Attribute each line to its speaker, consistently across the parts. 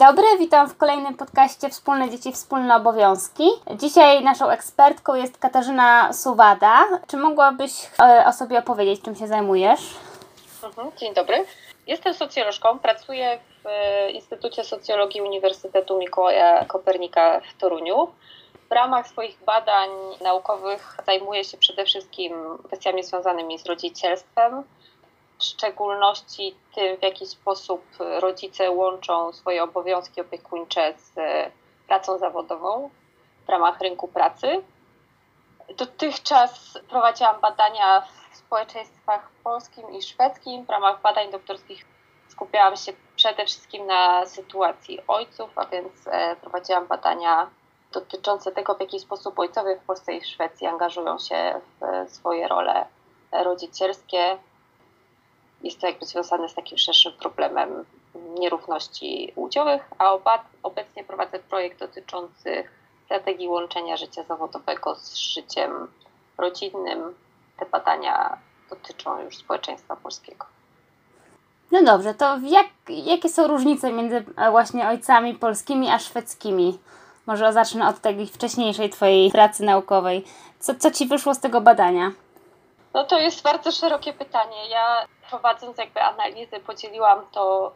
Speaker 1: Dobry, witam w kolejnym podcaście Wspólne Dzieci, Wspólne Obowiązki. Dzisiaj naszą ekspertką jest Katarzyna Suwada. Czy mogłabyś e, o sobie opowiedzieć, czym się zajmujesz?
Speaker 2: Mhm, dzień dobry. Jestem socjolożką, pracuję w e, Instytucie Socjologii Uniwersytetu Mikołaja Kopernika w Toruniu. W ramach swoich badań naukowych zajmuję się przede wszystkim kwestiami związanymi z rodzicielstwem, w szczególności tym, w jaki sposób rodzice łączą swoje obowiązki opiekuńcze z pracą zawodową w ramach rynku pracy. Dotychczas prowadziłam badania w społeczeństwach polskim i szwedzkim. W ramach badań doktorskich skupiałam się przede wszystkim na sytuacji ojców, a więc e, prowadziłam badania dotyczące tego, w jaki sposób ojcowie w Polsce i w Szwecji angażują się w swoje role rodzicielskie. Jest to jakby związane z takim szerszym problemem nierówności płciowych, a obecnie prowadzę projekt dotyczący strategii łączenia życia zawodowego z życiem rodzinnym. Te badania dotyczą już społeczeństwa polskiego.
Speaker 1: No dobrze, to jak, jakie są różnice między e, właśnie ojcami polskimi a szwedzkimi? Może zacznę od tej wcześniejszej Twojej pracy naukowej. Co, co Ci wyszło z tego badania?
Speaker 2: No to jest bardzo szerokie pytanie. Ja prowadząc jakby analizę podzieliłam to,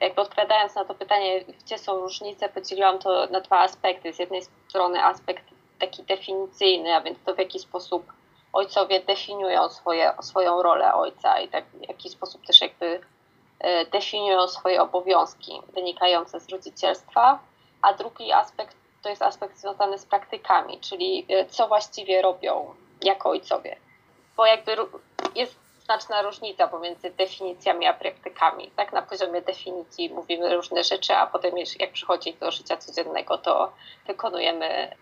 Speaker 2: jakby odpowiadając na to pytanie, gdzie są różnice, podzieliłam to na dwa aspekty. Z jednej strony aspekt taki definicyjny, a więc to w jaki sposób ojcowie definiują swoje, swoją rolę ojca i tak w jaki sposób też jakby e, definiują swoje obowiązki wynikające z rodzicielstwa, a drugi aspekt to jest aspekt związany z praktykami, czyli e, co właściwie robią jako ojcowie. Bo jakby jest znaczna różnica pomiędzy definicjami a praktykami. Tak na poziomie definicji mówimy różne rzeczy, a potem jak przychodzi do życia codziennego, to wykonujemy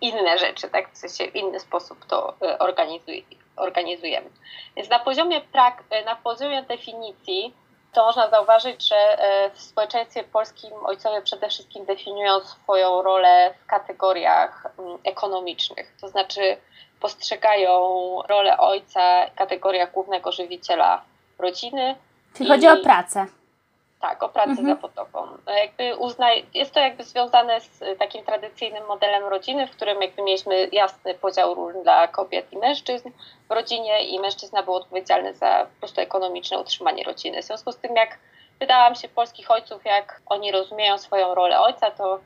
Speaker 2: inne rzeczy, tak? W sensie w inny sposób to organizuj, organizujemy. Więc na poziomie, prak, na poziomie definicji to można zauważyć, że e, w społeczeństwie polskim ojcowie przede wszystkim definiują swoją rolę w kategoriach mm, ekonomicznych, to znaczy postrzegają rolę ojca w kategoriach głównego żywiciela rodziny.
Speaker 1: Czyli chodzi o pracę.
Speaker 2: Tak, o pracę mhm. zawodową. No jakby uznaj, jest to jakby związane z takim tradycyjnym modelem rodziny, w którym jakby mieliśmy jasny podział ról dla kobiet i mężczyzn w rodzinie i mężczyzna był odpowiedzialny za po prostu ekonomiczne utrzymanie rodziny. W związku z tym, jak pytałam się polskich ojców, jak oni rozumieją swoją rolę ojca, to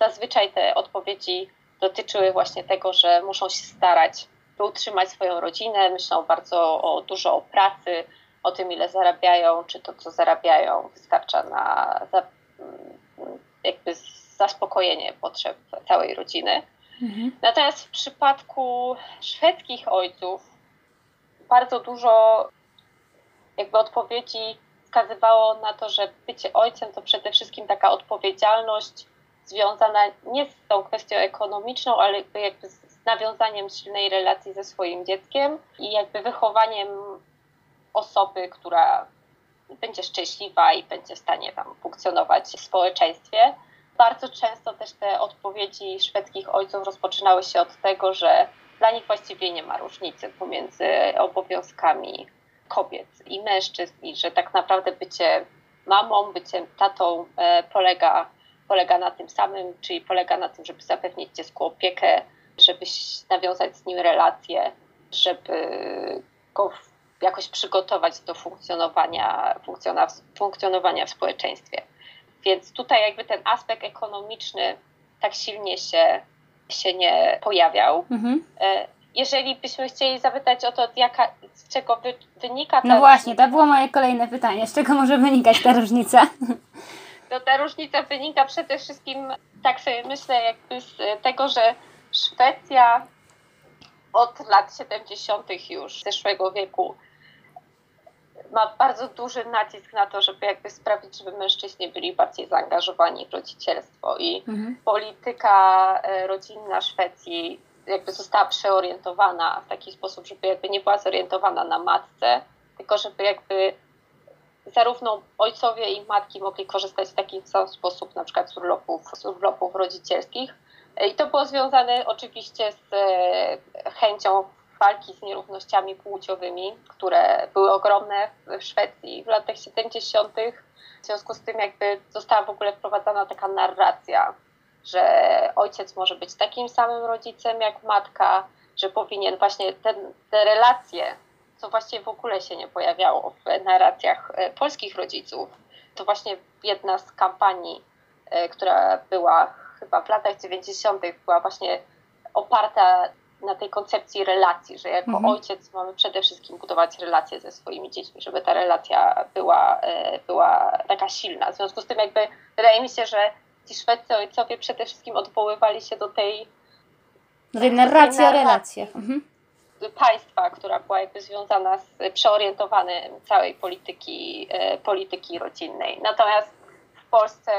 Speaker 2: zazwyczaj te odpowiedzi dotyczyły właśnie tego, że muszą się starać, by utrzymać swoją rodzinę, myślą bardzo o, dużo o pracy, o tym, ile zarabiają, czy to, co zarabiają, wystarcza na za, jakby zaspokojenie potrzeb całej rodziny. Mhm. Natomiast w przypadku szwedzkich ojców bardzo dużo jakby odpowiedzi wskazywało na to, że bycie ojcem to przede wszystkim taka odpowiedzialność związana nie z tą kwestią ekonomiczną, ale jakby z nawiązaniem silnej relacji ze swoim dzieckiem i jakby wychowaniem osoby, która będzie szczęśliwa i będzie w stanie tam funkcjonować w społeczeństwie. Bardzo często też te odpowiedzi szwedzkich ojców rozpoczynały się od tego, że dla nich właściwie nie ma różnicy pomiędzy obowiązkami kobiet i mężczyzn, i że tak naprawdę bycie mamą, bycie tatą e, polega, polega na tym samym, czyli polega na tym, żeby zapewnić dziecku opiekę, żeby nawiązać z nim relacje, żeby go jakoś przygotować do funkcjonowania, funkcjonowania w społeczeństwie. Więc tutaj jakby ten aspekt ekonomiczny tak silnie się, się nie pojawiał. Mhm. E, jeżeli byśmy chcieli zapytać o to, jaka, z czego wy, wynika ta
Speaker 1: No właśnie, to było moje kolejne pytanie. Z czego może wynikać ta różnica?
Speaker 2: To ta różnica wynika przede wszystkim, tak sobie myślę, jakby z tego, że Szwecja od lat 70. już zeszłego wieku ma bardzo duży nacisk na to, żeby jakby sprawić, żeby mężczyźni byli bardziej zaangażowani w rodzicielstwo i mhm. polityka e, rodzinna Szwecji jakby została przeorientowana w taki sposób, żeby jakby nie była zorientowana na matce, tylko żeby jakby zarówno ojcowie i matki mogli korzystać w taki sam sposób, na przykład z urlopów, z urlopów rodzicielskich. I to było związane oczywiście z e, chęcią walki z nierównościami płciowymi, które były ogromne w Szwecji w latach 70. W związku z tym jakby została w ogóle wprowadzona taka narracja, że ojciec może być takim samym rodzicem jak matka, że powinien właśnie ten, te relacje, co właściwie w ogóle się nie pojawiało w narracjach e, polskich rodziców, to właśnie jedna z kampanii, e, która była chyba w latach 90., była właśnie oparta na tej koncepcji relacji, że jako mhm. ojciec mamy przede wszystkim budować relacje ze swoimi dziećmi, żeby ta relacja była, e, była taka silna. W związku z tym jakby wydaje mi się, że ci szwedzcy ojcowie przede wszystkim odwoływali się do tej
Speaker 1: do tej narracji o relacjach. Mhm.
Speaker 2: Państwa, która była jakby związana z przeorientowaniem całej polityki, e, polityki rodzinnej. Natomiast w Polsce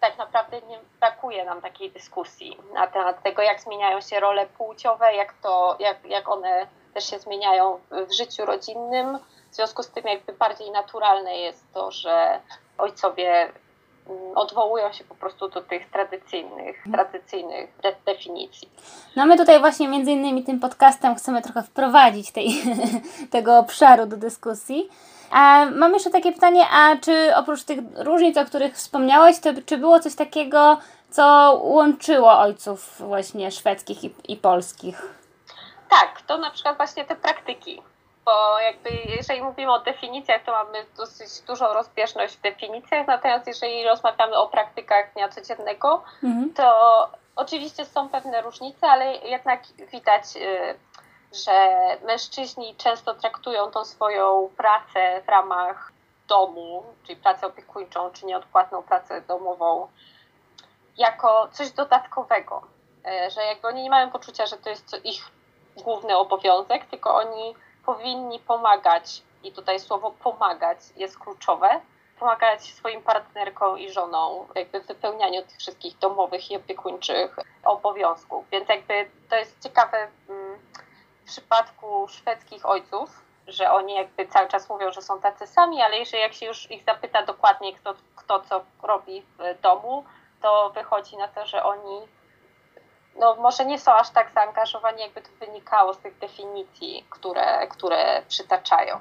Speaker 2: tak naprawdę nie brakuje nam takiej dyskusji na temat tego, jak zmieniają się role płciowe, jak, to, jak, jak one też się zmieniają w życiu rodzinnym. W związku z tym jakby bardziej naturalne jest to, że ojcowie mm, odwołują się po prostu do tych tradycyjnych, tradycyjnych de definicji.
Speaker 1: No my tutaj właśnie między innymi tym podcastem chcemy trochę wprowadzić tej, tego obszaru do dyskusji. A mam jeszcze takie pytanie, a czy oprócz tych różnic, o których wspomniałeś, to czy było coś takiego, co łączyło ojców właśnie szwedzkich i, i polskich?
Speaker 2: Tak, to na przykład właśnie te praktyki, bo jakby jeżeli mówimy o definicjach, to mamy dosyć dużą rozbieżność w definicjach, natomiast jeżeli rozmawiamy o praktykach dnia codziennego, mhm. to oczywiście są pewne różnice, ale jednak widać y, że mężczyźni często traktują tą swoją pracę w ramach domu, czyli pracę opiekuńczą, czy nieodpłatną pracę domową, jako coś dodatkowego. E, że jakby oni nie mają poczucia, że to jest ich główny obowiązek, tylko oni powinni pomagać, i tutaj słowo pomagać jest kluczowe, pomagać swoim partnerkom i żonom jakby w wypełnianiu tych wszystkich domowych i opiekuńczych obowiązków. Więc jakby to jest ciekawe przypadku szwedzkich ojców, że oni jakby cały czas mówią, że są tacy sami, ale jeżeli jak się już ich zapyta dokładnie, kto, kto co robi w domu, to wychodzi na to, że oni no może nie są aż tak zaangażowani, jakby to wynikało z tych definicji, które, które przytaczają.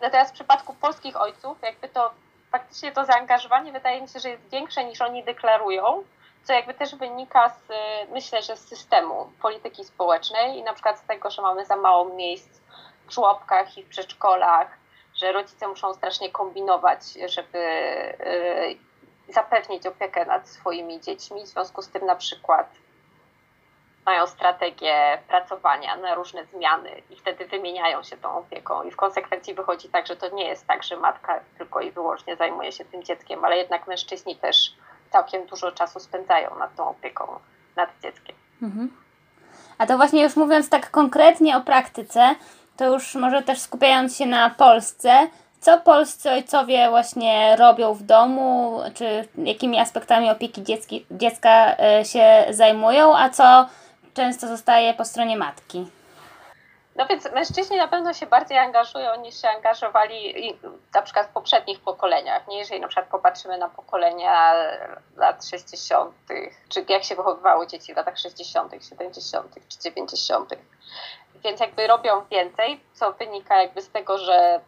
Speaker 2: Natomiast w przypadku polskich ojców, jakby to faktycznie to zaangażowanie wydaje mi się, że jest większe niż oni deklarują, co jakby też wynika z, myślę, że z systemu polityki społecznej i na przykład z tego, że mamy za mało miejsc w żłobkach i w przedszkolach, że rodzice muszą strasznie kombinować, żeby y, zapewnić opiekę nad swoimi dziećmi. W związku z tym na przykład mają strategię pracowania na różne zmiany i wtedy wymieniają się tą opieką i w konsekwencji wychodzi tak, że to nie jest tak, że matka tylko i wyłącznie zajmuje się tym dzieckiem, ale jednak mężczyźni też całkiem dużo czasu spędzają nad tą opieką nad dzieckiem. Mhm.
Speaker 1: A to właśnie już mówiąc tak konkretnie o praktyce, to już może też skupiając się na Polsce, co polscy ojcowie właśnie robią w domu, czy jakimi aspektami opieki dziecki, dziecka e, się zajmują, a co często zostaje po stronie matki?
Speaker 2: No więc mężczyźni na pewno się bardziej angażują niż się angażowali na przykład w poprzednich pokoleniach. Nie, jeżeli na przykład popatrzymy na pokolenia lat 60., czy jak się wychowywały dzieci w latach 60., 70. czy 90. Więc jakby robią więcej, co wynika jakby z tego, że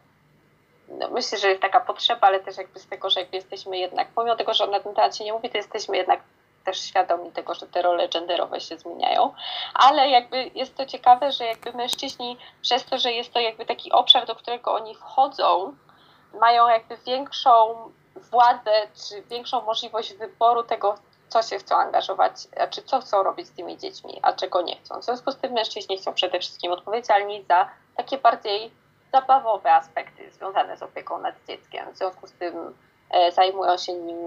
Speaker 2: no myślę, że jest taka potrzeba, ale też jakby z tego, że jakby jesteśmy jednak, pomimo tego, że na ten temat się nie mówi, to jesteśmy jednak też świadomi tego, że te role genderowe się zmieniają, ale jakby jest to ciekawe, że jakby mężczyźni przez to, że jest to jakby taki obszar, do którego oni wchodzą, mają jakby większą władzę, czy większą możliwość wyboru tego, co się chcą angażować, czy co chcą robić z tymi dziećmi, a czego nie chcą. W związku z tym mężczyźni są przede wszystkim odpowiedzialni za takie bardziej zabawowe aspekty związane z opieką nad dzieckiem. W związku z tym zajmują się nim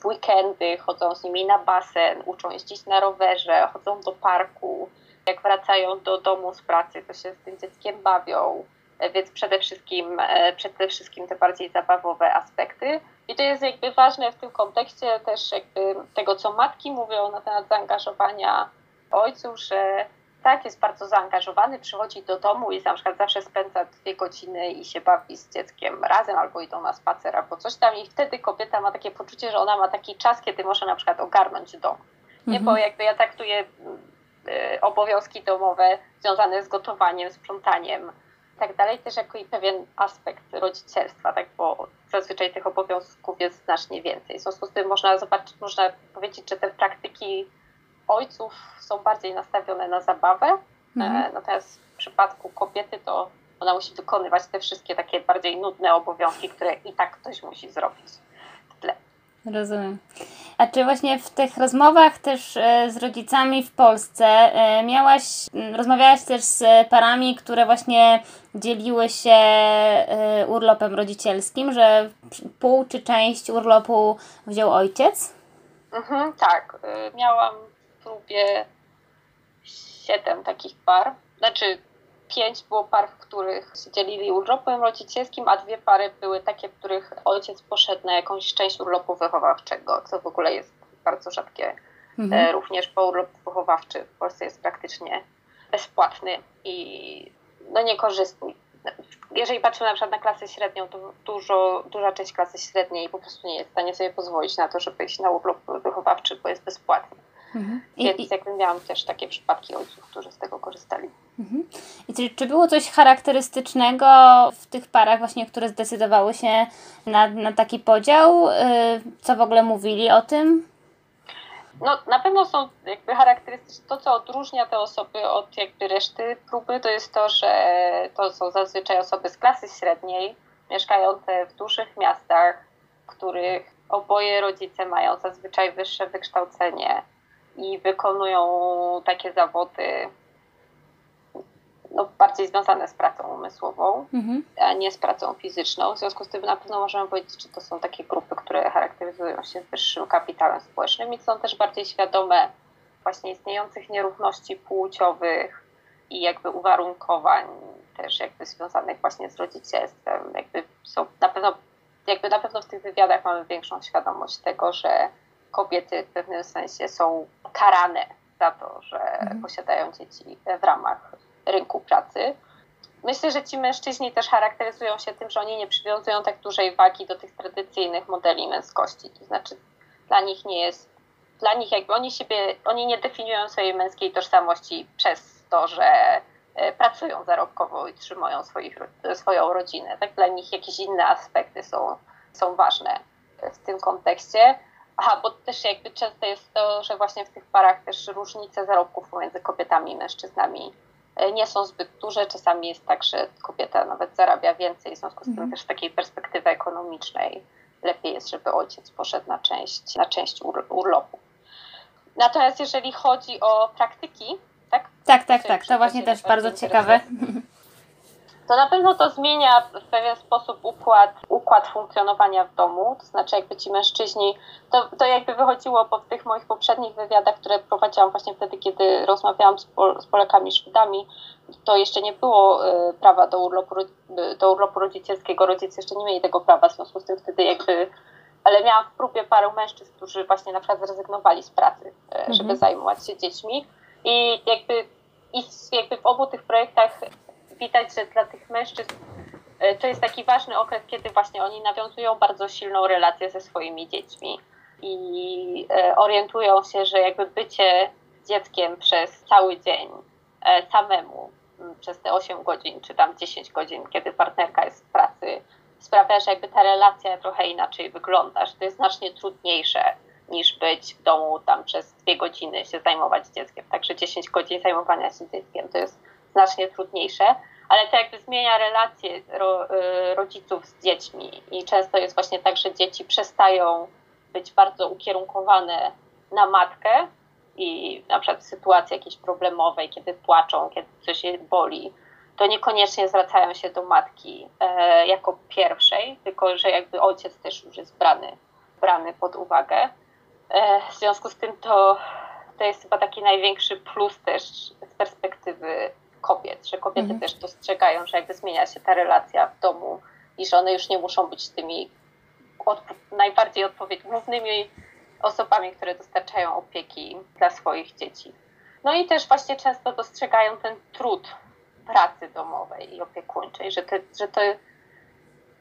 Speaker 2: w weekendy, chodzą z nimi na basen, uczą jeździć na rowerze, chodzą do parku, jak wracają do domu z pracy, to się z tym dzieckiem bawią, więc przede wszystkim, przede wszystkim te bardziej zabawowe aspekty. I to jest jakby ważne w tym kontekście też jakby tego, co matki mówią na temat zaangażowania ojców, że tak, jest bardzo zaangażowany, przychodzi do domu i na przykład zawsze spędza dwie godziny i się bawi z dzieckiem razem, albo idą na spacer, albo coś tam i wtedy kobieta ma takie poczucie, że ona ma taki czas, kiedy może na przykład ogarnąć dom. Nie, bo mhm. jakby ja traktuję y, obowiązki domowe związane z gotowaniem, sprzątaniem i tak dalej, też jako i pewien aspekt rodzicielstwa, tak, bo zazwyczaj tych obowiązków jest znacznie więcej. W związku z tym można zobaczyć, można powiedzieć, że te praktyki ojców są bardziej nastawione na zabawę, mhm. E, natomiast w przypadku kobiety to ona musi wykonywać te wszystkie takie bardziej nudne obowiązki, które i tak ktoś musi zrobić w tle.
Speaker 1: Rozumiem. A czy właśnie w tych rozmowach też e, z rodzicami w Polsce e, miałaś, rozmawiałaś też z parami, które właśnie dzieliły się urlopem rodzicielskim, że pół czy część urlopu wziął ojciec?
Speaker 2: Mhm, tak. Miałam klubie siedem takich par. Znaczy pięć było par, w których dzielili urlopem rodzicielskim, a dwie pary były takie, w których ojciec poszedł na jakąś część urlopu wychowawczego, co w ogóle jest bardzo rzadkie. Mhm. E, również po urlop wychowawczy w Polsce jest praktycznie bezpłatny i no niekorzystny. Jeżeli patrzymy na przykład na klasę średnią, to dużo, duża część klasy średniej po prostu nie jest w stanie sobie pozwolić na to, żeby iść na urlop wychowawczy, bo jest bezpłatny. Mhm. Więc I, jakby miałam też takie przypadki ojców, którzy z tego korzystali.
Speaker 1: Mhm. I czy, czy było coś charakterystycznego w tych parach właśnie, które zdecydowały się na, na taki podział? Yy, co w ogóle mówili o tym?
Speaker 2: No, na pewno są jakby charakterystyczne, to co odróżnia te osoby od jakby reszty próby, to jest to, że to są zazwyczaj osoby z klasy średniej, mieszkające w dużych miastach, w których oboje rodzice mają zazwyczaj wyższe wykształcenie, i wykonują takie zawody no, bardziej związane z pracą umysłową, mhm. a nie z pracą fizyczną. W związku z tym na pewno możemy powiedzieć, że to są takie grupy, które charakteryzują się wyższym kapitałem społecznym i są też bardziej świadome właśnie istniejących nierówności płciowych i jakby uwarunkowań też jakby związanych właśnie z rodzicielstwem. Jakby są na pewno, jakby na pewno w tych wywiadach mamy większą świadomość tego, że kobiety w pewnym sensie są karane za to, że mhm. posiadają dzieci w ramach rynku pracy. Myślę, że ci mężczyźni też charakteryzują się tym, że oni nie przywiązują tak dużej wagi do tych tradycyjnych modeli męskości. To znaczy, dla nich nie jest, dla nich jakby oni siebie, oni nie definiują swojej męskiej tożsamości przez to, że e, pracują zarobkowo i trzymają swoich, swoją rodzinę. Tak dla nich jakieś inne aspekty są, są ważne w tym kontekście. Aha, bo też jakby często jest to, że właśnie w tych parach też różnice zarobków pomiędzy kobietami i mężczyznami e, nie są zbyt duże. Czasami jest tak, że kobieta nawet zarabia więcej, w związku z tym mhm. też z takiej perspektywy ekonomicznej lepiej jest, żeby ojciec poszedł na część, na część urlopu. Natomiast jeżeli chodzi o praktyki, tak?
Speaker 1: Tak, tak, tak. To właśnie też bardzo ciekawe
Speaker 2: to na pewno to zmienia w pewien sposób układ, układ funkcjonowania w domu. To znaczy, jakby ci mężczyźni, to, to jakby wychodziło po tych moich poprzednich wywiadach, które prowadziłam właśnie wtedy, kiedy rozmawiałam z, Pol z Polakami Szwedami, to jeszcze nie było y, prawa do urlopu, do urlopu rodzicielskiego. Rodzice jeszcze nie mieli tego prawa, w związku z tym wtedy jakby ale miałam w próbie paru mężczyzn, którzy właśnie na przykład zrezygnowali z pracy, y, żeby mhm. zajmować się dziećmi. I jakby, i jakby w obu tych projektach widać, że dla tych mężczyzn e, to jest taki ważny okres, kiedy właśnie oni nawiązują bardzo silną relację ze swoimi dziećmi i e, orientują się, że jakby bycie dzieckiem przez cały dzień e, samemu przez te 8 godzin, czy tam 10 godzin, kiedy partnerka jest w pracy, sprawia, że jakby ta relacja trochę inaczej wygląda, że to jest znacznie trudniejsze niż być w domu tam przez dwie godziny się zajmować dzieckiem. Także 10 godzin zajmowania się dzieckiem to jest znacznie trudniejsze, ale to jakby zmienia relacje ro, y, rodziców z dziećmi i często jest właśnie tak, że dzieci przestają być bardzo ukierunkowane na matkę i na przykład w sytuacji jakiejś problemowej, kiedy płaczą, kiedy coś je boli, to niekoniecznie zwracają się do matki e, jako pierwszej, tylko że jakby ojciec też już jest brany, brany pod uwagę. E, w związku z tym to to jest chyba taki największy plus też z perspektywy kobiet, że kobiety mhm. też dostrzegają, że jakby zmienia się ta relacja w domu i że one już nie muszą być tymi najbardziej odpowiedź, głównymi osobami, które dostarczają opieki dla swoich dzieci. No i też właśnie często dostrzegają ten trud pracy domowej i opiekuńczej, że, te, że, to,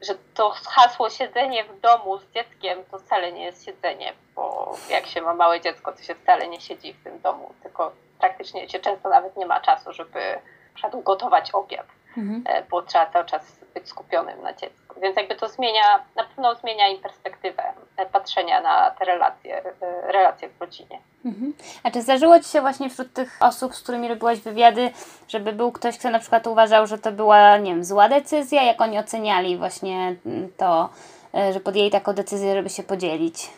Speaker 2: że to hasło siedzenie w domu z dzieckiem to wcale nie jest siedzenie, bo jak się ma małe dziecko, to się wcale nie siedzi w tym domu, tylko praktycznie się często nawet nie ma czasu, żeby gotować obiad, mhm. E, bo trzeba cały czas być skupionym na dziecku. Więc jakby to zmienia, na pewno zmienia im perspektywę e, patrzenia na te relacje, e, relacje w rodzinie.
Speaker 1: Mhm. A czy zdarzyło Ci się właśnie wśród tych osób, z którymi robiłaś wywiady, żeby był ktoś, kto na przykład uważał, że to była, nie wiem, zła decyzja? Jak oni oceniali właśnie to, że podjęli taką decyzję, żeby się podzielić?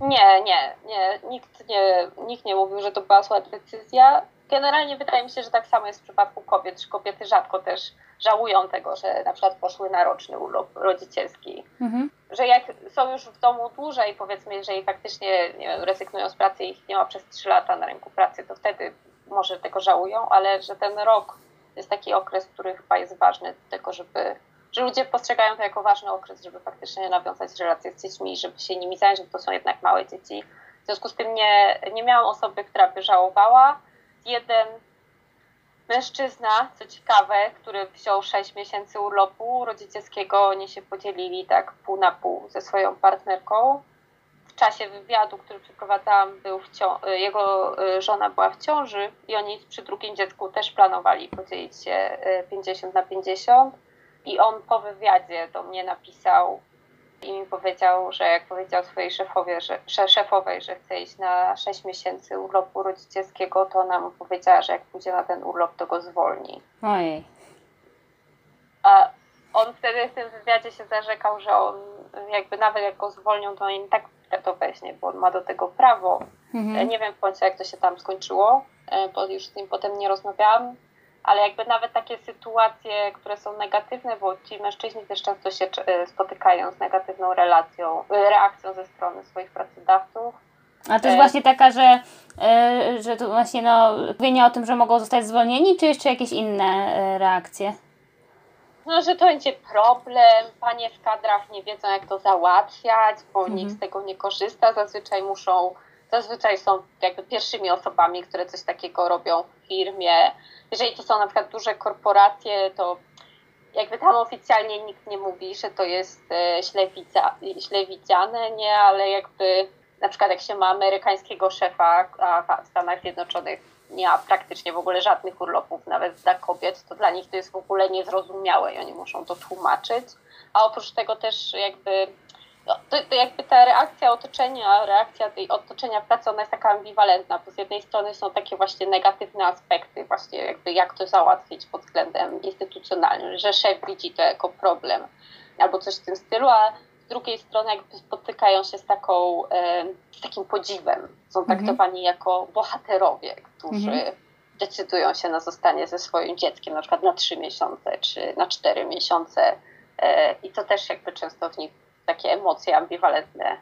Speaker 2: Nie, nie, nie. Nikt nie, nikt nie mówił, że to była zła decyzja generalnie wydaje mi się, że tak samo jest w przypadku kobiet, że kobiety rzadko też żałują tego, że na przykład poszły na roczny urlop rodzicielski. Mhm. Że jak są już w domu dłużej, powiedzmy, jeżeli faktycznie nie wiem, rezygnują z pracy i ich nie ma przez 3 lata na rynku pracy, to wtedy może tego żałują, ale że ten rok jest taki okres, który chyba jest ważny do tego, żeby że ludzie postrzegają to jako ważny okres, żeby faktycznie nawiązać relacje z dziećmi, żeby się nimi zająć, bo to są jednak małe dzieci. W związku z tym nie, nie miałam osoby, która by żałowała, jeden mężczyzna, co ciekawe, który wziął 6 miesięcy urlopu rodzicielskiego, oni się podzielili tak pół na pół ze swoją partnerką. W czasie wywiadu, który przeprowadzałam, był jego y, żona była w ciąży i oni przy drugim dziecku też planowali podzielić się 50 y, na 50. I on po wywiadzie do mnie napisał, i mi powiedział, że jak powiedział swojej szefowie, że, szefowej, że chce iść na 6 miesięcy urlopu rodzicielskiego, to ona mu powiedziała, że jak pójdzie na ten urlop, to go zwolni.
Speaker 1: Ojej.
Speaker 2: A on wtedy w tym wywiadzie się zarzekał, że on jakby nawet jak go zwolnią, to on tak to weźmie, bo on ma do tego prawo. Mhm. Nie wiem w końcu, jak to się tam skończyło, e, bo już z nim potem nie rozmawiałam ale jakby nawet takie sytuacje, które są negatywne, bo ci mężczyźni też często się e, spotykają z negatywną relacją, e, reakcją ze strony swoich pracodawców.
Speaker 1: A to jest e, właśnie taka, że, że tu właśnie no, mówienie o tym, że mogą zostać zwolnieni, czy jeszcze jakieś inne reakcje?
Speaker 2: No, że to będzie problem, panie w kadrach nie wiedzą jak to załatwiać, bo mhm. nikt z tego nie korzysta, zazwyczaj muszą, zazwyczaj są jakby pierwszymi osobami, które coś takiego robią w firmie, jeżeli to są na przykład duże korporacje, to jakby tam oficjalnie nikt nie mówi, że to jest e, źle widziane, nie, ale jakby na przykład jak się ma amerykańskiego szefa, a w Stanach Zjednoczonych nie ma praktycznie w ogóle żadnych urlopów, nawet dla kobiet, to dla nich to jest w ogóle niezrozumiałe i oni muszą to tłumaczyć. A oprócz tego też jakby no, to, to, jakby ta reakcja otoczenia, reakcja tej otoczenia pracy, ona jest taka ambiwalentna, bo z jednej strony są takie właśnie negatywne aspekty, właśnie jakby jak to załatwić pod względem instytucjonalnym, że szef widzi to jako problem albo coś w tym stylu, a z drugiej strony jakby spotykają się z taką, z takim podziwem, są mhm. traktowani jako bohaterowie, którzy mhm. decydują się na zostanie ze swoim dzieckiem, na przykład na trzy miesiące czy na cztery miesiące e, i to też jakby często w nich takie emocje ambiwalentne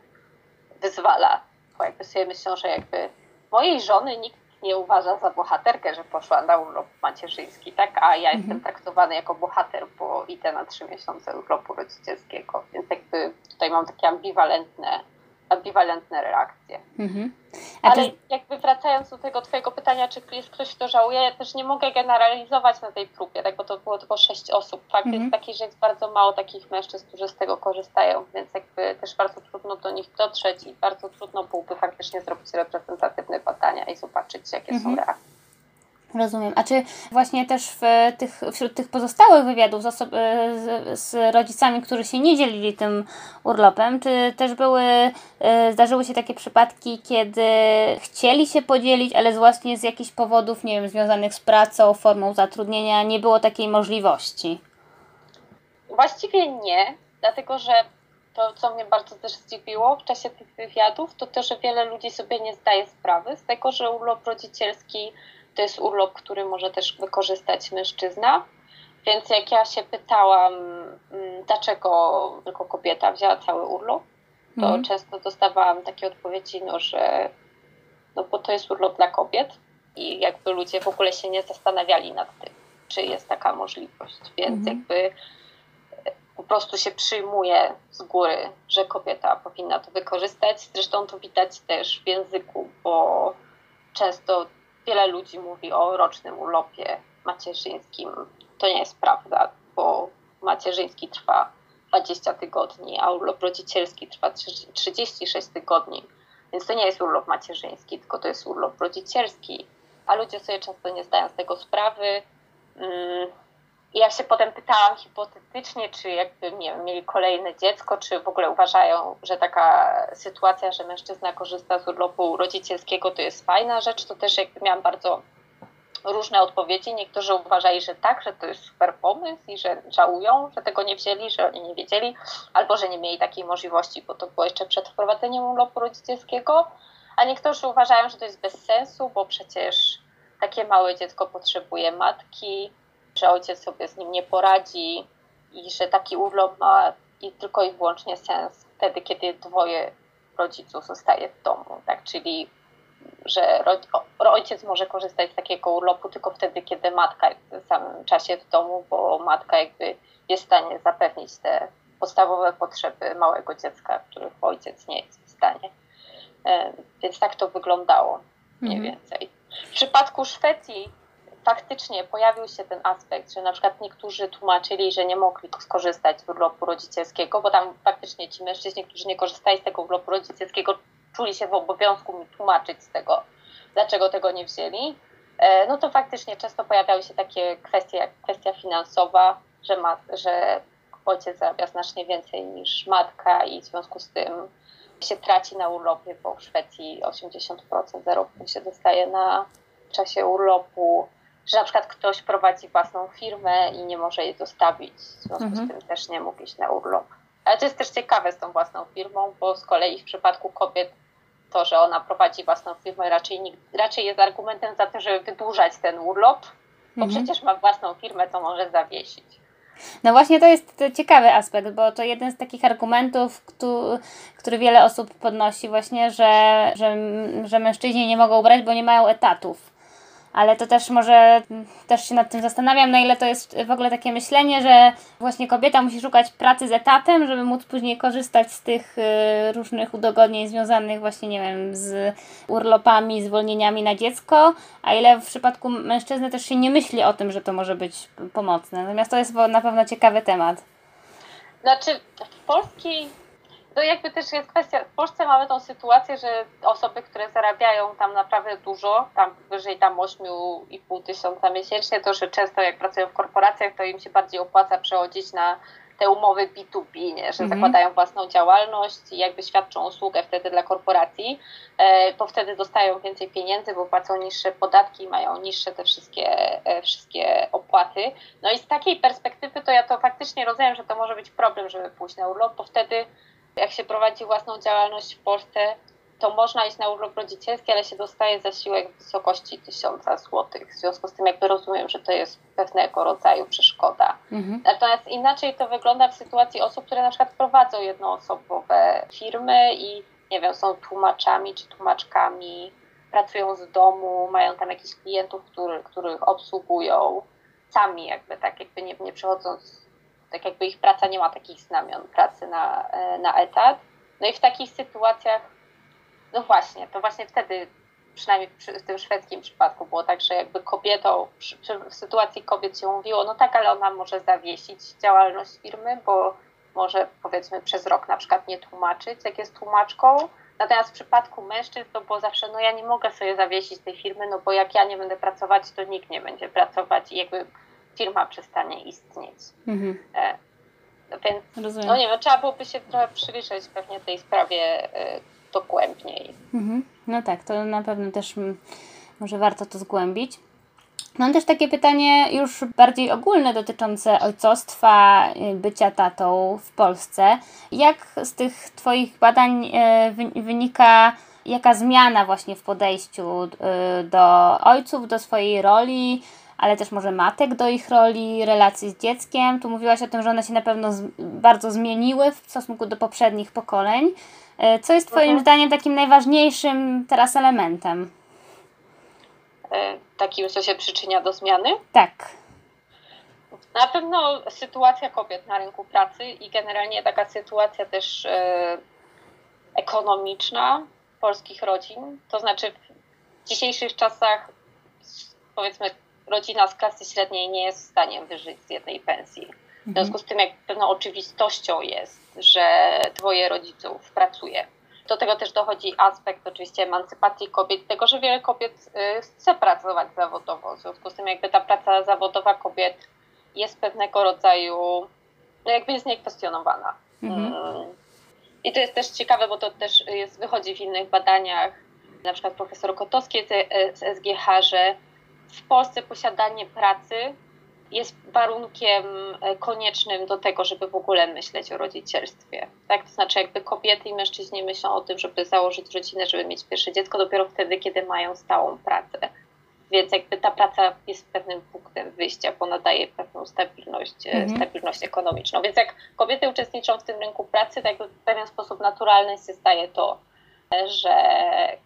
Speaker 2: wyzwala, bo jakby sobie myślą, że jakby mojej żony nikt nie uważa za bohaterkę, że poszła na urlop macierzyński, tak? A ja mhm. jestem traktowany jako bohater, bo idę na trzy miesiące urlopu rodzicielskiego, więc jakby tutaj mam takie ambiwalentne ambiwalentne reakcje. Mhm. Ale ty... jakby wracając do tego twojego pytania, czy jest ktoś, kto żałuje, ja też nie mogę generalizować na tej próbie, tak, bo to było tylko sześć osób. Fakt mhm. jest taki, że jest bardzo mało takich mężczyzn, którzy z tego korzystają, więc jakby też bardzo trudno do nich dotrzeć i bardzo trudno byłoby faktycznie zrobić reprezentatywne badania i zobaczyć, jakie mhm. są reakcje.
Speaker 1: Rozumiem. A czy właśnie też w tych, wśród tych pozostałych wywiadów z, oso- z, z, rodzicami, którzy się nie dzielili tym urlopem, czy też były, e, zdarzyły się takie przypadki, kiedy chcieli się podzielić, ale właśnie z jakichś powodów, nie wiem, związanych z pracą, formą zatrudnienia, nie było takiej możliwości?
Speaker 2: Właściwie nie, dlatego że to, co mnie bardzo też zdziwiło w czasie tych wywiadów, to to, że wiele ludzi sobie nie zdaje sprawy z tego, że urlop rodzicielski to jest urlop, który może też wykorzystać mężczyzna. Więc jak ja się pytałam, mm, dlaczego tylko kobieta wzięła cały urlop, to mhm. często dostawałam takie odpowiedzi, no, że, no bo to jest urlop dla kobiet i jakby ludzie w ogóle się nie zastanawiali nad tym, czy jest taka możliwość, więc mhm. jakby po prostu się przyjmuje z góry, że kobieta powinna to wykorzystać. Zresztą to widać też w języku, bo często wiele ludzi mówi o rocznym urlopie macierzyńskim. To nie jest prawda, bo macierzyński trwa 20 tygodni, a urlop rodzicielski trwa 36 tygodni. Więc to nie jest urlop macierzyński, tylko to jest urlop rodzicielski. A ludzie sobie często nie zdają z tego sprawy. Mm, i ja się potem pytałam hipotetycznie, czy jakby nie mieli kolejne dziecko, czy w ogóle uważają, że taka sytuacja, że mężczyzna korzysta z urlopu rodzicielskiego, to jest fajna rzecz. To też jakby miałam bardzo różne odpowiedzi. Niektórzy uważali, że tak, że to jest super pomysł i że żałują, że tego nie wzięli, że oni nie wiedzieli, albo że nie mieli takiej możliwości, bo to było jeszcze przed wprowadzeniem urlopu rodzicielskiego. A niektórzy uważają, że to jest bez sensu, bo przecież takie małe dziecko potrzebuje matki, że ojciec sobie z nim nie poradzi i że taki urlop ma i tylko i wyłącznie sens wtedy, kiedy dwoje rodziców zostaje w domu, tak? Czyli że ojciec może korzystać z takiego urlopu tylko wtedy, kiedy matka jest w samym czasie w domu, bo matka jakby jest w stanie zapewnić te podstawowe potrzeby małego dziecka, których ojciec nie jest w stanie. E, więc tak to wyglądało mniej mhm. więcej. W przypadku Szwecji faktycznie pojawił się ten aspekt, że na przykład niektórzy tłumaczyli, że nie mogli skorzystać z urlopu rodzicielskiego, bo tam faktycznie ci mężczyźni, którzy nie korzystali z tego urlopu rodzicielskiego, czuli się w obowiązku mi tłumaczyć z tego, dlaczego tego nie wzięli. E, no to faktycznie często pojawiały się takie kwestie jak kwestia finansowa, że, ma, że ojciec zarabia znacznie więcej niż matka i w związku z tym się traci na urlopie, bo w Szwecji 80% zarobku się dostaje na czasie urlopu że na przykład ktoś prowadzi własną firmę i nie może jej zostawić, w związku mhm. z tym też nie mógł iść na urlop. Ale to jest też ciekawe z tą własną firmą, bo z kolei w przypadku kobiet to, że ona prowadzi własną firmę raczej, raczej jest argumentem za to, żeby wydłużać ten urlop, bo mhm. przecież ma własną firmę, to może zawiesić.
Speaker 1: No właśnie to jest ciekawy aspekt, bo to jeden z takich argumentów, który, który wiele osób podnosi właśnie, że, że, że mężczyźni nie mogą brać, bo nie mają etatów ale to też może też się nad tym zastanawiam, na ile to jest w ogóle takie myślenie, że właśnie kobieta musi szukać pracy z etatem, żeby móc później korzystać z tych y, różnych udogodnień związanych właśnie, nie wiem, z urlopami, zwolnieniami na dziecko, a ile w przypadku mężczyzny też się nie myśli o tym, że to może być pomocne. Natomiast to jest na pewno ciekawy temat.
Speaker 2: Znaczy, w polskiej to jakby też jest kwestia, w Polsce mamy tą sytuację, że osoby, które zarabiają tam naprawdę dużo, tam wyżej tam 8,5 tysiąca miesięcznie, to że często jak pracują w korporacjach, to im się bardziej opłaca przechodzić na te umowy B2B, nie? że mhm. zakładają własną działalność i jakby świadczą usługę wtedy dla korporacji, e, to wtedy dostają więcej pieniędzy, bo płacą niższe podatki i mają niższe te wszystkie, e, wszystkie opłaty. No i z takiej perspektywy to ja to faktycznie rozumiem, że to może być problem, żeby pójść na urlop, bo wtedy jak się prowadzi własną działalność w Polsce, to można iść na urlop rodzicielski, ale się dostaje zasiłek w wysokości 1000 zł. W związku z tym jakby rozumiem, że to jest pewnego rodzaju przeszkoda. Mhm. Natomiast inaczej to wygląda w sytuacji osób, które na przykład prowadzą jednoosobowe firmy i nie wiem, są tłumaczami czy tłumaczkami, pracują z domu, mają tam jakichś klientów, który, których obsługują sami jakby tak jakby nie, nie przechodząc tak jakby ich praca nie ma takich znamion pracy na, e, na etat. No i w takich sytuacjach, no właśnie, to właśnie wtedy, przynajmniej w tym szwedzkim przypadku było tak, że jakby kobietą, w sytuacji kobiet się mówiło, no tak, ale ona może zawiesić działalność firmy, bo może powiedzmy przez rok na przykład nie tłumaczyć, jak jest tłumaczką. Natomiast w przypadku mężczyzn to było zawsze, no ja nie mogę sobie zawiesić tej firmy, no bo jak ja nie będę pracować, to nikt nie będzie pracować i jakby firma przestanie istnieć. Mhm. E, więc, Rozumiem. no nie wiem, trzeba byłoby się trochę przyjrzeć pewnie tej sprawie e, dogłębniej.
Speaker 1: Mhm. No tak, to na pewno też może warto to zgłębić. Mam też takie pytanie już bardziej ogólne dotyczące ojcostwa, e, bycia tatą w Polsce. Jak z tych Twoich badań wynika, jaka zmiana właśnie w podejściu do ojców, do swojej roli, ale też może matek do ich roli, relacji z dzieckiem. Tu mówiłaś o tym, że one się na pewno z, bardzo zmieniły w stosunku do poprzednich pokoleń. E, co jest Twoim mhm. zdaniem takim najważniejszym teraz elementem?
Speaker 2: E, takim, co się przyczynia do zmiany?
Speaker 1: Tak.
Speaker 2: Na pewno sytuacja kobiet na rynku pracy i generalnie taka sytuacja też e, ekonomiczna polskich rodzin. To znaczy w dzisiejszych czasach powiedzmy rodzina z klasy średniej nie jest w stanie wyżyć z jednej pensji. W mhm. związku z tym jak pewną oczywistością jest, że dwoje rodziców pracuje. Do tego też dochodzi aspekt oczywiście emancypacji kobiet, tego, że wiele kobiet y, chce pracować zawodowo. W związku z tym jakby ta praca zawodowa kobiet jest pewnego rodzaju, no jakby jest niekwestionowana. Mhm. Mm. I to jest też ciekawe, bo to też jest, wychodzi w innych badaniach, na przykład profesor Kotowski z SGH, że w Polsce posiadanie pracy jest warunkiem e, koniecznym do tego, żeby w ogóle myśleć o rodzicielstwie. Tak? To znaczy, jakby kobiety i mężczyźni myślą o tym, żeby założyć rodzinę, żeby mieć pierwsze dziecko, dopiero wtedy, kiedy mają stałą pracę. Więc jakby ta praca jest pewnym punktem wyjścia, bo nadaje pewną stabilność, e, mhm. stabilność ekonomiczną. Więc jak kobiety uczestniczą w tym rynku pracy, tak w pewien sposób naturalny się staje to, że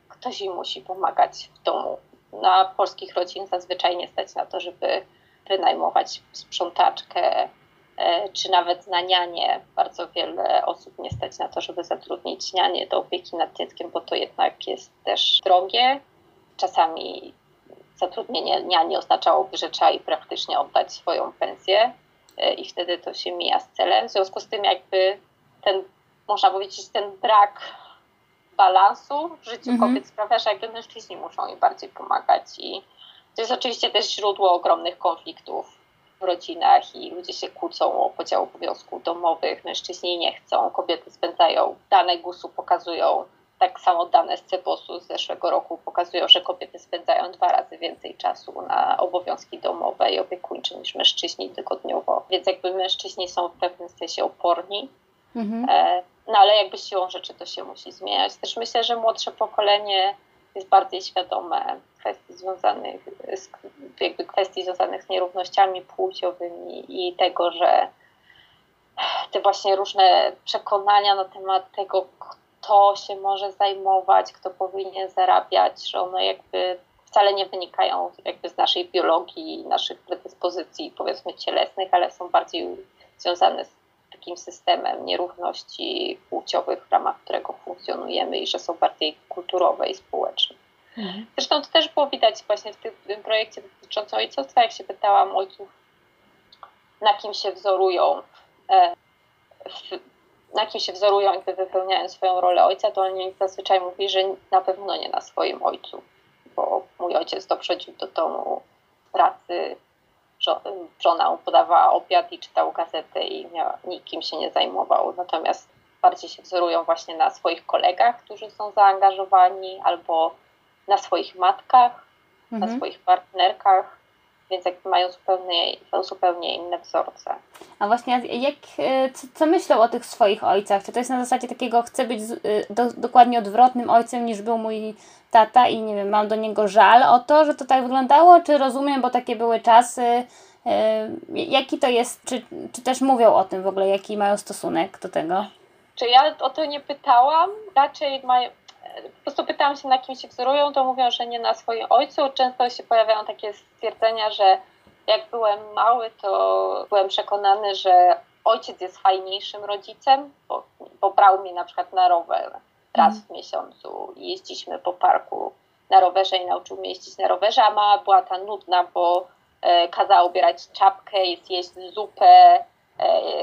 Speaker 2: ktoś im musi pomagać w domu. Na polskich rodzin zazwyczaj nie stać na to, żeby wynajmować sprzątaczkę, e, czy nawet na nianie. Bardzo wiele osób nie stać na to, żeby zatrudnić nianie do opieki nad dzieckiem, bo to jednak jest też drogie. Czasami zatrudnienie niani oznaczałoby, że trzeba jej praktycznie oddać swoją pensję e, i wtedy to się mija z celem. W związku z tym jakby ten, można powiedzieć, ten brak balansu w życiu mhm. kobiet sprawia, że jakby mężczyźni muszą im bardziej pomagać i to jest oczywiście też źródło ogromnych konfliktów w rodzinach i ludzie się kłócą o podział obowiązków domowych, mężczyźni nie chcą, kobiety spędzają, dane GUS-u pokazują, tak samo dane z CEPOS-u z zeszłego roku pokazują, że kobiety spędzają dwa razy więcej czasu na obowiązki domowe i opiekuńcze niż mężczyźni tygodniowo. Więc jakby mężczyźni są w pewnym sensie oporni, mhm. E, no ale jakby siłą rzeczy to się musi zmieniać. Też myślę, że młodsze pokolenie jest bardziej świadome kwestii związanych z, jakby kwestii związanych z nierównościami płciowymi i tego, że te właśnie różne przekonania na temat tego, kto się może zajmować, kto powinien zarabiać, że one jakby wcale nie wynikają jakby z naszej biologii, naszych predyspozycji powiedzmy cielesnych, ale są bardziej związane z takim systemem nierówności płciowych, w ramach którego funkcjonujemy i że są bardziej kulturowe i społeczne. Mhm. Zresztą to też było widać właśnie w tym, projekcie dotyczącym ojcostwa, jak się pytałam ojców, na kim się wzorują, e, na kim się wzorują, jakby wypełniają swoją rolę ojca, to oni zazwyczaj mówili, że na pewno nie na swoim ojcu, bo mój ojciec to przychodził do domu pracy, żona podawała obiad i czytał gazetę i miała, nikim się nie zajmował. Natomiast bardziej się wzorują właśnie na swoich kolegach, którzy są zaangażowani, albo na swoich matkach, mhm. na swoich partnerkach, więc jakby mają zupełnie, zupełnie inne wzorce.
Speaker 1: A właśnie, jak, e, co, co myślą o tych swoich ojcach? Czy to jest na zasadzie takiego, chcę być e, do, dokładnie odwrotnym ojcem niż był mój tata i nie wiem, mam do niego żal o to, że to tak wyglądało, czy rozumiem, bo takie były czasy, e, Jaki to jest, czy, czy też mówią o tym w ogóle, jaki mają stosunek do tego?
Speaker 2: Czy ja o to nie pytałam? Raczej mają, po prostu pytałam się, na kim się wzorują, to mówią, że nie na swoim ojcu. Często się pojawiają takie stwierdzenia, że jak byłem mały, to byłem przekonany, że ojciec jest fajniejszym rodzicem, bo, bo brał mnie na przykład na rower raz w miesiącu i jeździliśmy po parku na rowerze i nauczył mnie jeździć na rowerze, a mama była ta nudna, bo e, kazała ubierać czapkę, zjeść zupę,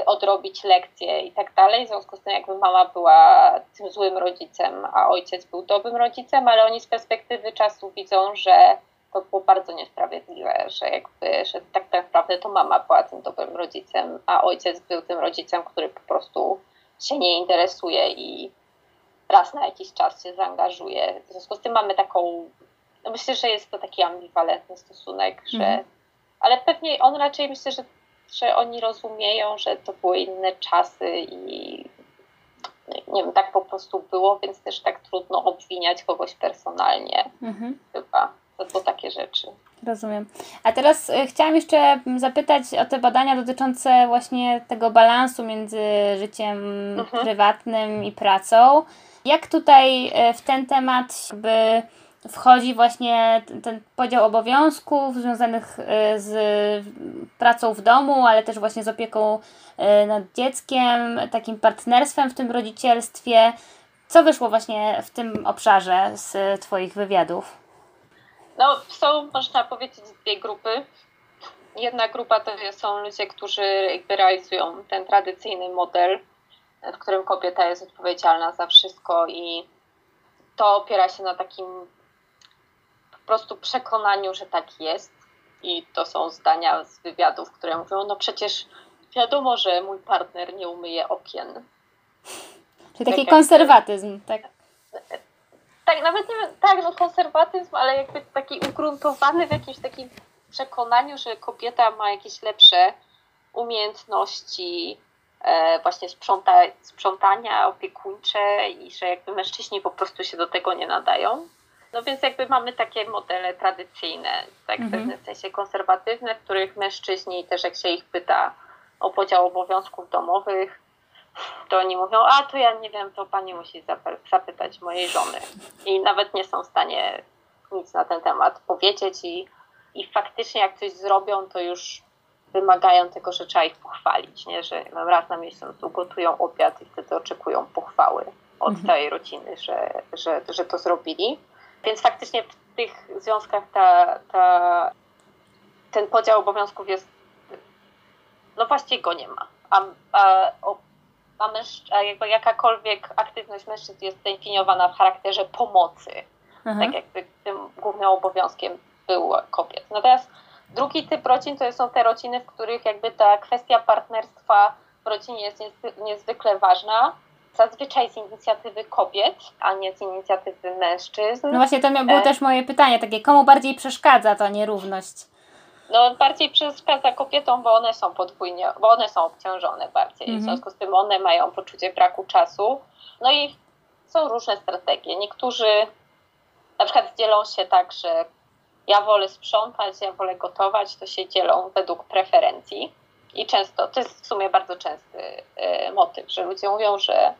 Speaker 2: odrobić lekcje i tak dalej. W związku z tym jakby mama była tym złym rodzicem, a ojciec był dobrym rodzicem, ale oni z perspektywy czasu widzą, że to było bardzo niesprawiedliwe, że jakby, że tak naprawdę to mama była tym dobrym rodzicem, a ojciec był tym rodzicem, który po prostu się nie interesuje i raz na jakiś czas się zaangażuje. W związku z tym mamy taką, no myślę, że jest to taki ambiwalentny stosunek, że mm. ale pewnie on raczej myślę, że że oni rozumieją, że to były inne czasy i nie wiem, tak po prostu było, więc też tak trudno obwiniać kogoś personalnie mhm. chyba. bo takie rzeczy.
Speaker 1: Rozumiem. A teraz e, chciałam jeszcze zapytać o te badania dotyczące właśnie tego balansu między życiem mhm. prywatnym i pracą. Jak tutaj e, w ten temat jakby wchodzi właśnie ten podział obowiązków związanych e, z pracą w domu, ale też właśnie z opieką nad dzieckiem, takim partnerstwem w tym rodzicielstwie. Co wyszło właśnie w tym obszarze z Twoich wywiadów?
Speaker 2: No, są, można powiedzieć, dwie grupy. Jedna grupa to są ludzie, którzy jakby realizują ten tradycyjny model, w którym kobieta jest odpowiedzialna za wszystko i to opiera się na takim prostu przekonaniu, że tak jest. I to są zdania z wywiadów, które mówią, no przecież wiadomo, że mój partner nie umyje okien.
Speaker 1: Czyli taki tak konserwatyzm, tak?
Speaker 2: tak, nawet nie wiem, tak, no konserwatyzm, ale jakby taki ugruntowany w jakimś takim przekonaniu, że kobieta ma jakieś lepsze umiejętności e, właśnie sprząta, sprzątania opiekuńcze i że jakby mężczyźni po prostu się do tego nie nadają. No więc jakby mamy takie modele tradycyjne, tak w mhm. pewnym sensie konserwatywne, w których mężczyźni też jak się ich pyta o podział obowiązków domowych, to oni mówią, a to ja nie wiem, to pani musi zapytać mojej żony. I nawet nie są w stanie nic na ten temat powiedzieć i, i faktycznie jak coś zrobią, to już wymagają tego, że trzeba ich pochwalić, nie? że raz na miesiąc ugotują obiad i wtedy oczekują pochwały od mhm. całej rodziny, że, że, że to zrobili. Więc faktycznie w tych związkach ta, ta, ten podział obowiązków jest, no właściwie go nie ma. A, a a, a jakby jakakolwiek aktywność mężczyzn jest definiowana w charakterze pomocy. Mhm. Tak jakby tym głównym obowiązkiem był kobiet. Natomiast drugi typ rodzin to są te rodziny, w których jakby ta kwestia partnerstwa w rodzinie jest niezwykle ważna. Zazwyczaj z inicjatywy kobiet, a nie z inicjatywy mężczyzn.
Speaker 1: No właśnie to było e... też moje pytanie, takie komu bardziej przeszkadza ta nierówność?
Speaker 2: no, bardziej przeszkadza kobietom, bo one są podwójnie, bo one są obciążone bardziej. W mhm. związku z tym one mają poczucie braku czasu. No i są różne strategie. Niektórzy na przykład dzielą się tak, że ja wolę sprzątać, ja wolę gotować, to się dzielą według preferencji. I często, to jest w sumie bardzo częsty y, motyw, że ludzie mówią, że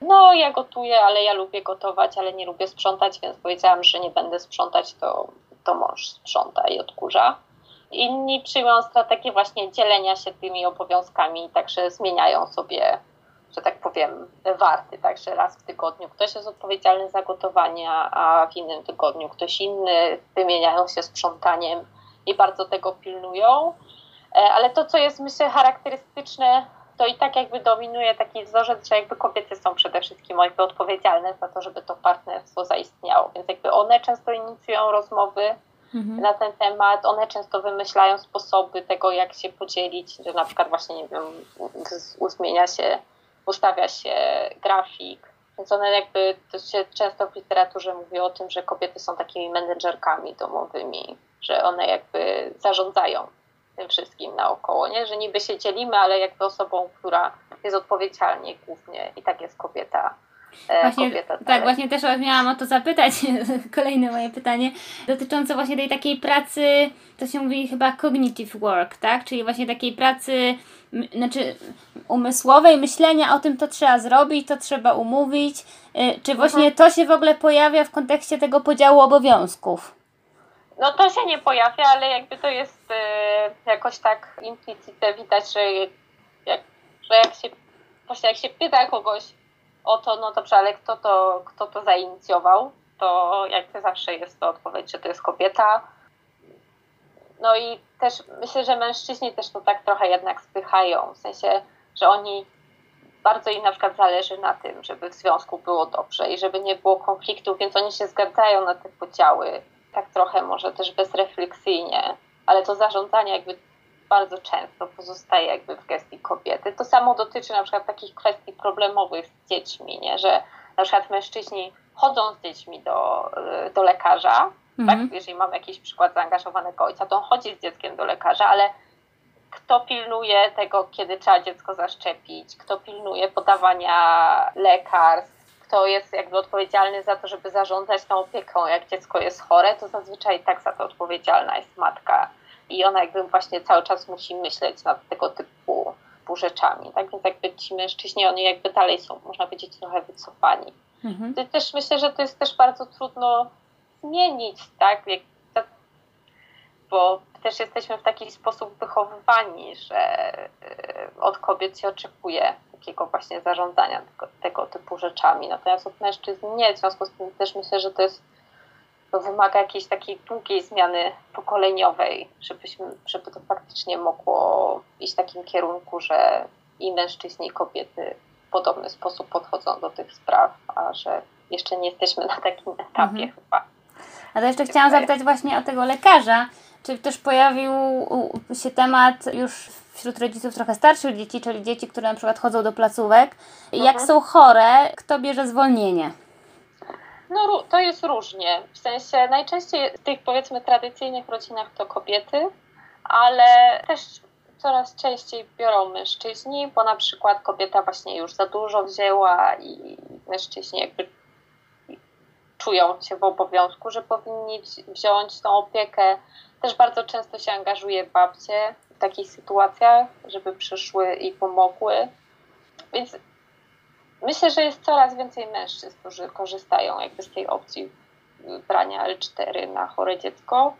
Speaker 2: no ja gotuję, ale ja lubię gotować, ale nie lubię sprzątać, więc powiedziałam, że nie będę sprzątać, to, to mąż sprząta i odkurza. Inni przyjmują strategię właśnie dzielenia się tymi obowiązkami, także zmieniają sobie, że tak powiem, warty. Także raz w tygodniu ktoś jest odpowiedzialny za gotowanie, a w innym tygodniu ktoś inny, wymieniają się sprzątaniem i bardzo tego pilnują. E, ale to, co jest myślę charakterystyczne, to i tak jakby dominuje taki wzorzec, że jakby kobiety są przede wszystkim jakby odpowiedzialne za to, żeby to partnerstwo zaistniało. Więc jakby one często inicjują rozmowy, mhm. na ten temat. One często wymyślają sposoby tego, jak się podzielić, że na przykład właśnie, nie wiem, zmienia się, ustawia się grafik. Więc one jakby, to się często w literaturze mówi o tym, że kobiety są takimi menedżerkami domowymi, że one jakby zarządzają tym wszystkim naokoło, nie? Że niby się dzielimy, ale jakby osobą, która jest odpowiedzialnie głównie i tak jest kobieta
Speaker 1: E, właśnie. Tak, tak, właśnie też miałam o to zapytać, kolejne moje pytanie, dotyczące właśnie tej takiej pracy, to się mówi chyba cognitive work, tak? Czyli właśnie takiej pracy, znaczy umysłowej, myślenia o tym, to trzeba zrobić, to trzeba umówić. E, czy właśnie mhm. to się w ogóle pojawia w kontekście tego podziału obowiązków?
Speaker 2: No to się nie pojawia, ale jakby to jest y, jakoś tak implicite widać, że jak, że jak się właśnie jak się pyta kogoś, o to, no dobrze, ale kto to, kto to zainicjował, to jak zawsze jest to odpowiedź, że to jest kobieta. No i też myślę, że mężczyźni też to tak trochę jednak spychają, w sensie, że oni bardzo im na przykład zależy na tym, żeby w związku było dobrze i żeby nie było konfliktów, więc oni się zgadzają na te podziały, tak trochę może też bezrefleksyjnie, ale to zarządzanie jakby bardzo często pozostaje jakby w gestii kobiety. To samo dotyczy na przykład takich kwestii problemowych z dziećmi, nie? że na przykład mężczyźni chodzą z dziećmi do, do lekarza, mhm. tak? jeżeli mamy jakiś przykład zaangażowanego ojca, to on chodzi z dzieckiem do lekarza, ale kto pilnuje tego, kiedy trzeba dziecko zaszczepić, kto pilnuje podawania lekarstw, kto jest jakby odpowiedzialny za to, żeby zarządzać tą opieką, jak dziecko jest chore, to zazwyczaj tak za to odpowiedzialna jest matka. I ona jakby właśnie cały czas musi myśleć nad tego typu rzeczami. Tak więc jakby ci mężczyźni, oni jakby dalej są, można powiedzieć, trochę wycofani. Mhm. Też myślę, że to jest też bardzo trudno zmienić, tak? Jak, bo też jesteśmy w taki sposób wychowywani, że y, od kobiet się oczekuje takiego właśnie zarządzania tego, tego typu rzeczami. Natomiast od mężczyzn nie. W związku z tym też myślę, że to jest to wymaga jakiejś takiej długiej zmiany pokoleniowej, żebyśmy, żeby to faktycznie mogło iść w takim kierunku, że i mężczyźni, i kobiety w podobny sposób podchodzą do tych spraw, a że jeszcze nie jesteśmy na takim etapie mhm. chyba.
Speaker 1: A to jeszcze chciałam zapytać właśnie o tego lekarza. Czy też pojawił się temat już wśród rodziców trochę starszych dzieci, czyli dzieci, które na przykład chodzą do placówek, jak mhm. są chore, kto bierze zwolnienie?
Speaker 2: No to jest różnie. W sensie najczęściej w tych powiedzmy tradycyjnych rodzinach to kobiety, ale też coraz częściej biorą mężczyźni, bo na przykład kobieta właśnie już za dużo wzięła i mężczyźni jakby czują się w obowiązku, że powinni wziąć tą opiekę. Też bardzo często się angażuje babcie w takich sytuacjach, żeby przyszły i pomogły. Więc myślę, że jest coraz więcej mężczyzn, którzy korzystają jakby z tej opcji brania L4 na chore dziecko.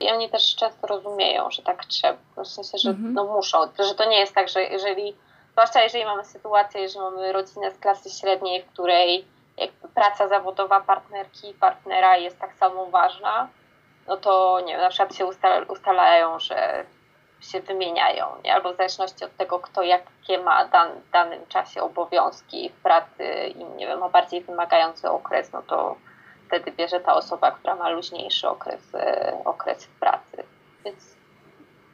Speaker 2: I oni też często rozumieją, że tak trzeba, w sensie, że mhm. no muszą, że to nie jest tak, że jeżeli, zwłaszcza jeżeli mamy sytuację, że mamy rodzinę z klasy średniej, w której praca zawodowa partnerki partnera jest tak samo ważna, no to nie wiem, na przykład się ustalają, że się wymieniają, nie? albo w zależności od tego, kto jakie ma dan, w danym czasie obowiązki w pracy i nie wiem, ma bardziej wymagający okres, no to wtedy bierze ta osoba, która ma luźniejszy okres, e, okres w pracy. Więc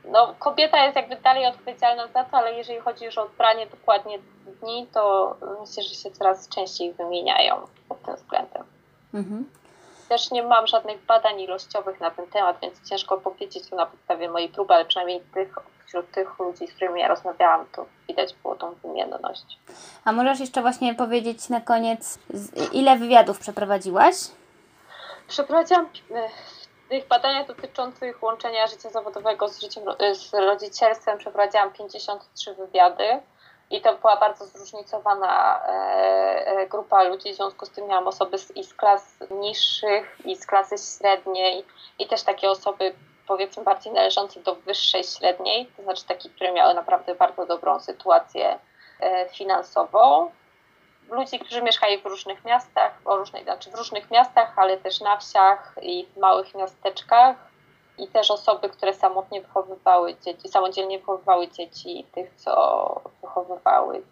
Speaker 2: no, kobieta jest jakby dalej odpowiedzialna za to, ale jeżeli chodzi już o odbranie dokładnie dni, to myślę, że się coraz częściej wymieniają pod tym względem. Mhm. Też nie mam żadnych badań ilościowych na ten temat, więc ciężko powiedzieć to na podstawie mojej próby, ale przynajmniej tych, wśród tych ludzi, z którymi ja rozmawiałam, to widać było tą wymienność.
Speaker 1: A możesz jeszcze właśnie powiedzieć na koniec, ile wywiadów przeprowadziłaś?
Speaker 2: Przeprowadziłam e, w tych badaniach dotyczących łączenia życia zawodowego z, życiem, e, z rodzicielstwem przeprowadziłam 53 wywiady i to była bardzo zróżnicowana e, e, grupa ludzi, w związku z tym miałam osoby z, i z klas niższych, i z klasy średniej, i też takie osoby powiedzmy bardziej należące do wyższej średniej, to znaczy takie, które miały naprawdę bardzo dobrą sytuację e, finansową. Ludzi, którzy mieszkali w różnych miastach, o różnej, znaczy w różnych miastach, ale też na wsiach i w małych miasteczkach i też osoby, które samotnie wychowywały dzieci, samodzielnie wychowywały dzieci, tych, co wychowywały,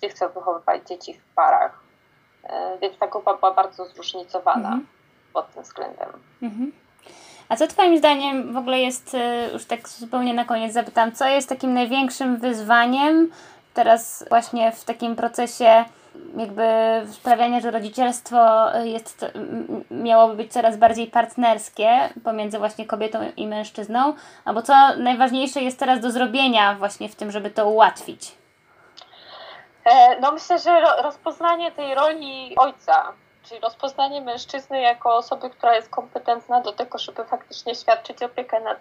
Speaker 2: tych, co wychowywali dzieci w parach. E, więc ta grupa była bardzo zróżnicowana mhm. pod tym względem. Mhm.
Speaker 1: A co Twoim zdaniem w ogóle jest, e, już tak zupełnie na koniec zapytam, co jest takim największym wyzwaniem teraz właśnie w takim procesie jakby sprawianie, że rodzicielstwo jest, miałoby być coraz bardziej partnerskie pomiędzy właśnie kobietą i mężczyzną, albo co najważniejsze jest teraz do zrobienia właśnie w tym, żeby to ułatwić?
Speaker 2: E, no myślę, że rozpoznanie tej roli ojca, czyli rozpoznanie mężczyzny jako osoby, która jest kompetentna do tego, żeby faktycznie świadczyć opiekę nad,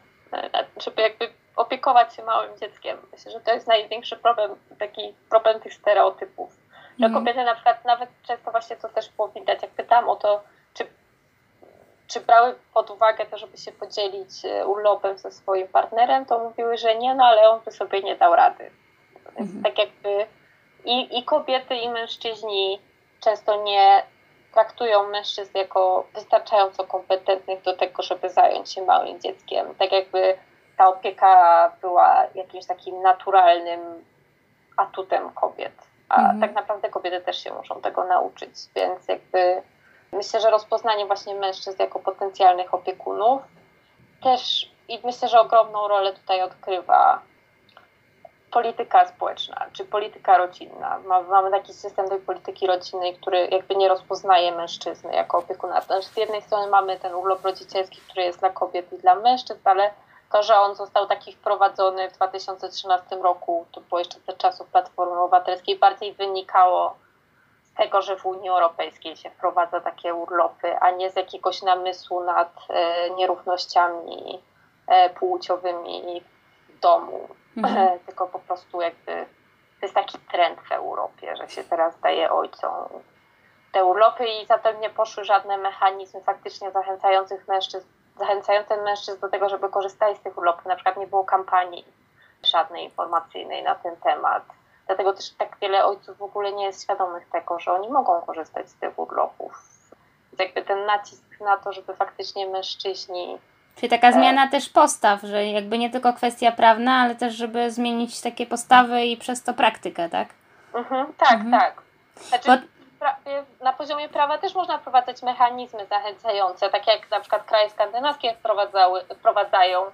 Speaker 2: nad żeby jakby opiekować się małym dzieckiem. Myślę, że to jest największy problem, taki problem tych stereotypów że mhm. kobiety na przykład nawet często właśnie to też było widać, jak pytałam o to, czy, czy brały pod uwagę to, żeby się podzielić e, urlopem ze swoim partnerem, to mówiły, że nie, no ale on by sobie nie dał rady. Więc mhm. tak jakby i, i kobiety, i mężczyźni często nie traktują mężczyzn jako wystarczająco kompetentnych do tego, żeby zająć się małym dzieckiem. Tak jakby ta opieka była jakimś takim naturalnym atutem kobiet a mhm. tak naprawdę kobiety też się muszą tego nauczyć, więc jakby myślę, że rozpoznanie właśnie mężczyzn jako potencjalnych opiekunów też i myślę, że ogromną rolę tutaj odgrywa polityka społeczna, czy polityka rodzinna. Mamy taki system tej polityki rodzinnej, który jakby nie rozpoznaje mężczyzny jako opiekuna. Znaczy, z jednej strony mamy ten urlop rodzicielski, który jest dla kobiet i dla mężczyzn, ale to, że on został taki wprowadzony w 2013 roku, to było jeszcze za czasów Platformy Obywatelskiej, bardziej wynikało z tego, że w Unii Europejskiej się wprowadza takie urlopy, a nie z jakiegoś namysłu nad e, nierównościami e, płciowymi w domu, mhm. tylko po prostu jakby to jest taki trend w Europie, że się teraz daje ojcom te urlopy i zatem nie poszły żadne mechanizmy faktycznie zachęcających mężczyzn, zachęcające mężczyzn do tego, żeby korzystali z tych urlopów. Na przykład nie było kampanii żadnej informacyjnej na ten temat. Dlatego też tak wiele ojców w ogóle nie jest świadomych tego, że oni mogą korzystać z tych urlopów. Więc jakby ten nacisk na to, żeby faktycznie mężczyźni
Speaker 1: Czyli taka e, zmiana też postaw, że jakby nie tylko kwestia prawna, ale też, żeby zmienić takie postawy i przez to praktykę, tak?
Speaker 2: Mhm, tak, mhm. tak. Znaczy, Bo... na poziomie prawa też można wprowadzać mechanizmy zachęcające, tak jak na przykład kraje skandynawskie wprowadzają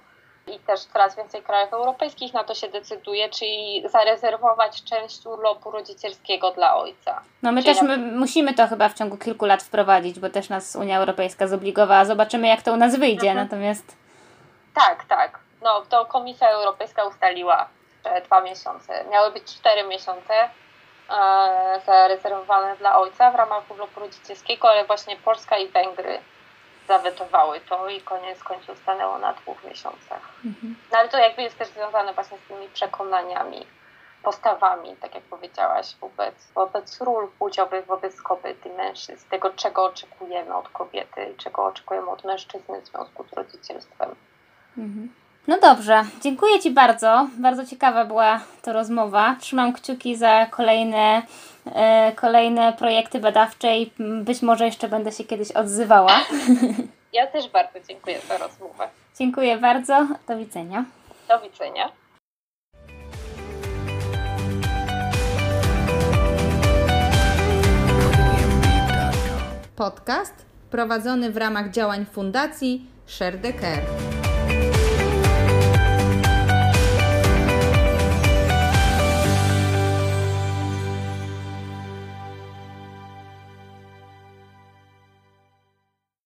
Speaker 2: i też coraz więcej krajów europejskich na to się decyduje, czyli zarezerwować część urlopu rodzicielskiego dla ojca.
Speaker 1: No my czyli też my musimy to chyba w ciągu kilku lat wprowadzić, bo też nas Unia Europejska zobligowała. Zobaczymy jak to u nas wyjdzie, mhm. natomiast...
Speaker 2: Tak, tak. No to Komisja Europejska ustaliła dwa miesiące. Miały być cztery miesiące zarezerwowane dla ojca w ramach urlopu rodzicielskiego, ale właśnie Polska i Węgry zawetowały to i koniec końców stanęło na dwóch miesiącach. Mhm. No ale to jakby jest też związane właśnie z tymi przekonaniami, postawami, tak jak powiedziałaś, wobec, wobec ról płciowych, wobec kobiet i mężczyzn, tego czego oczekujemy od kobiety, czego oczekujemy od mężczyzny w związku z rodzicielstwem.
Speaker 1: Mhm. No dobrze, dziękuję Ci bardzo. Bardzo ciekawa była to rozmowa. Trzymam kciuki za kolejne, e, kolejne projekty badawcze i być może jeszcze będę się kiedyś odzywała.
Speaker 2: Ja też bardzo dziękuję za rozmowę.
Speaker 1: Dziękuję bardzo. Do widzenia.
Speaker 2: Do widzenia.
Speaker 3: Podcast prowadzony w ramach działań Fundacji Share the Care.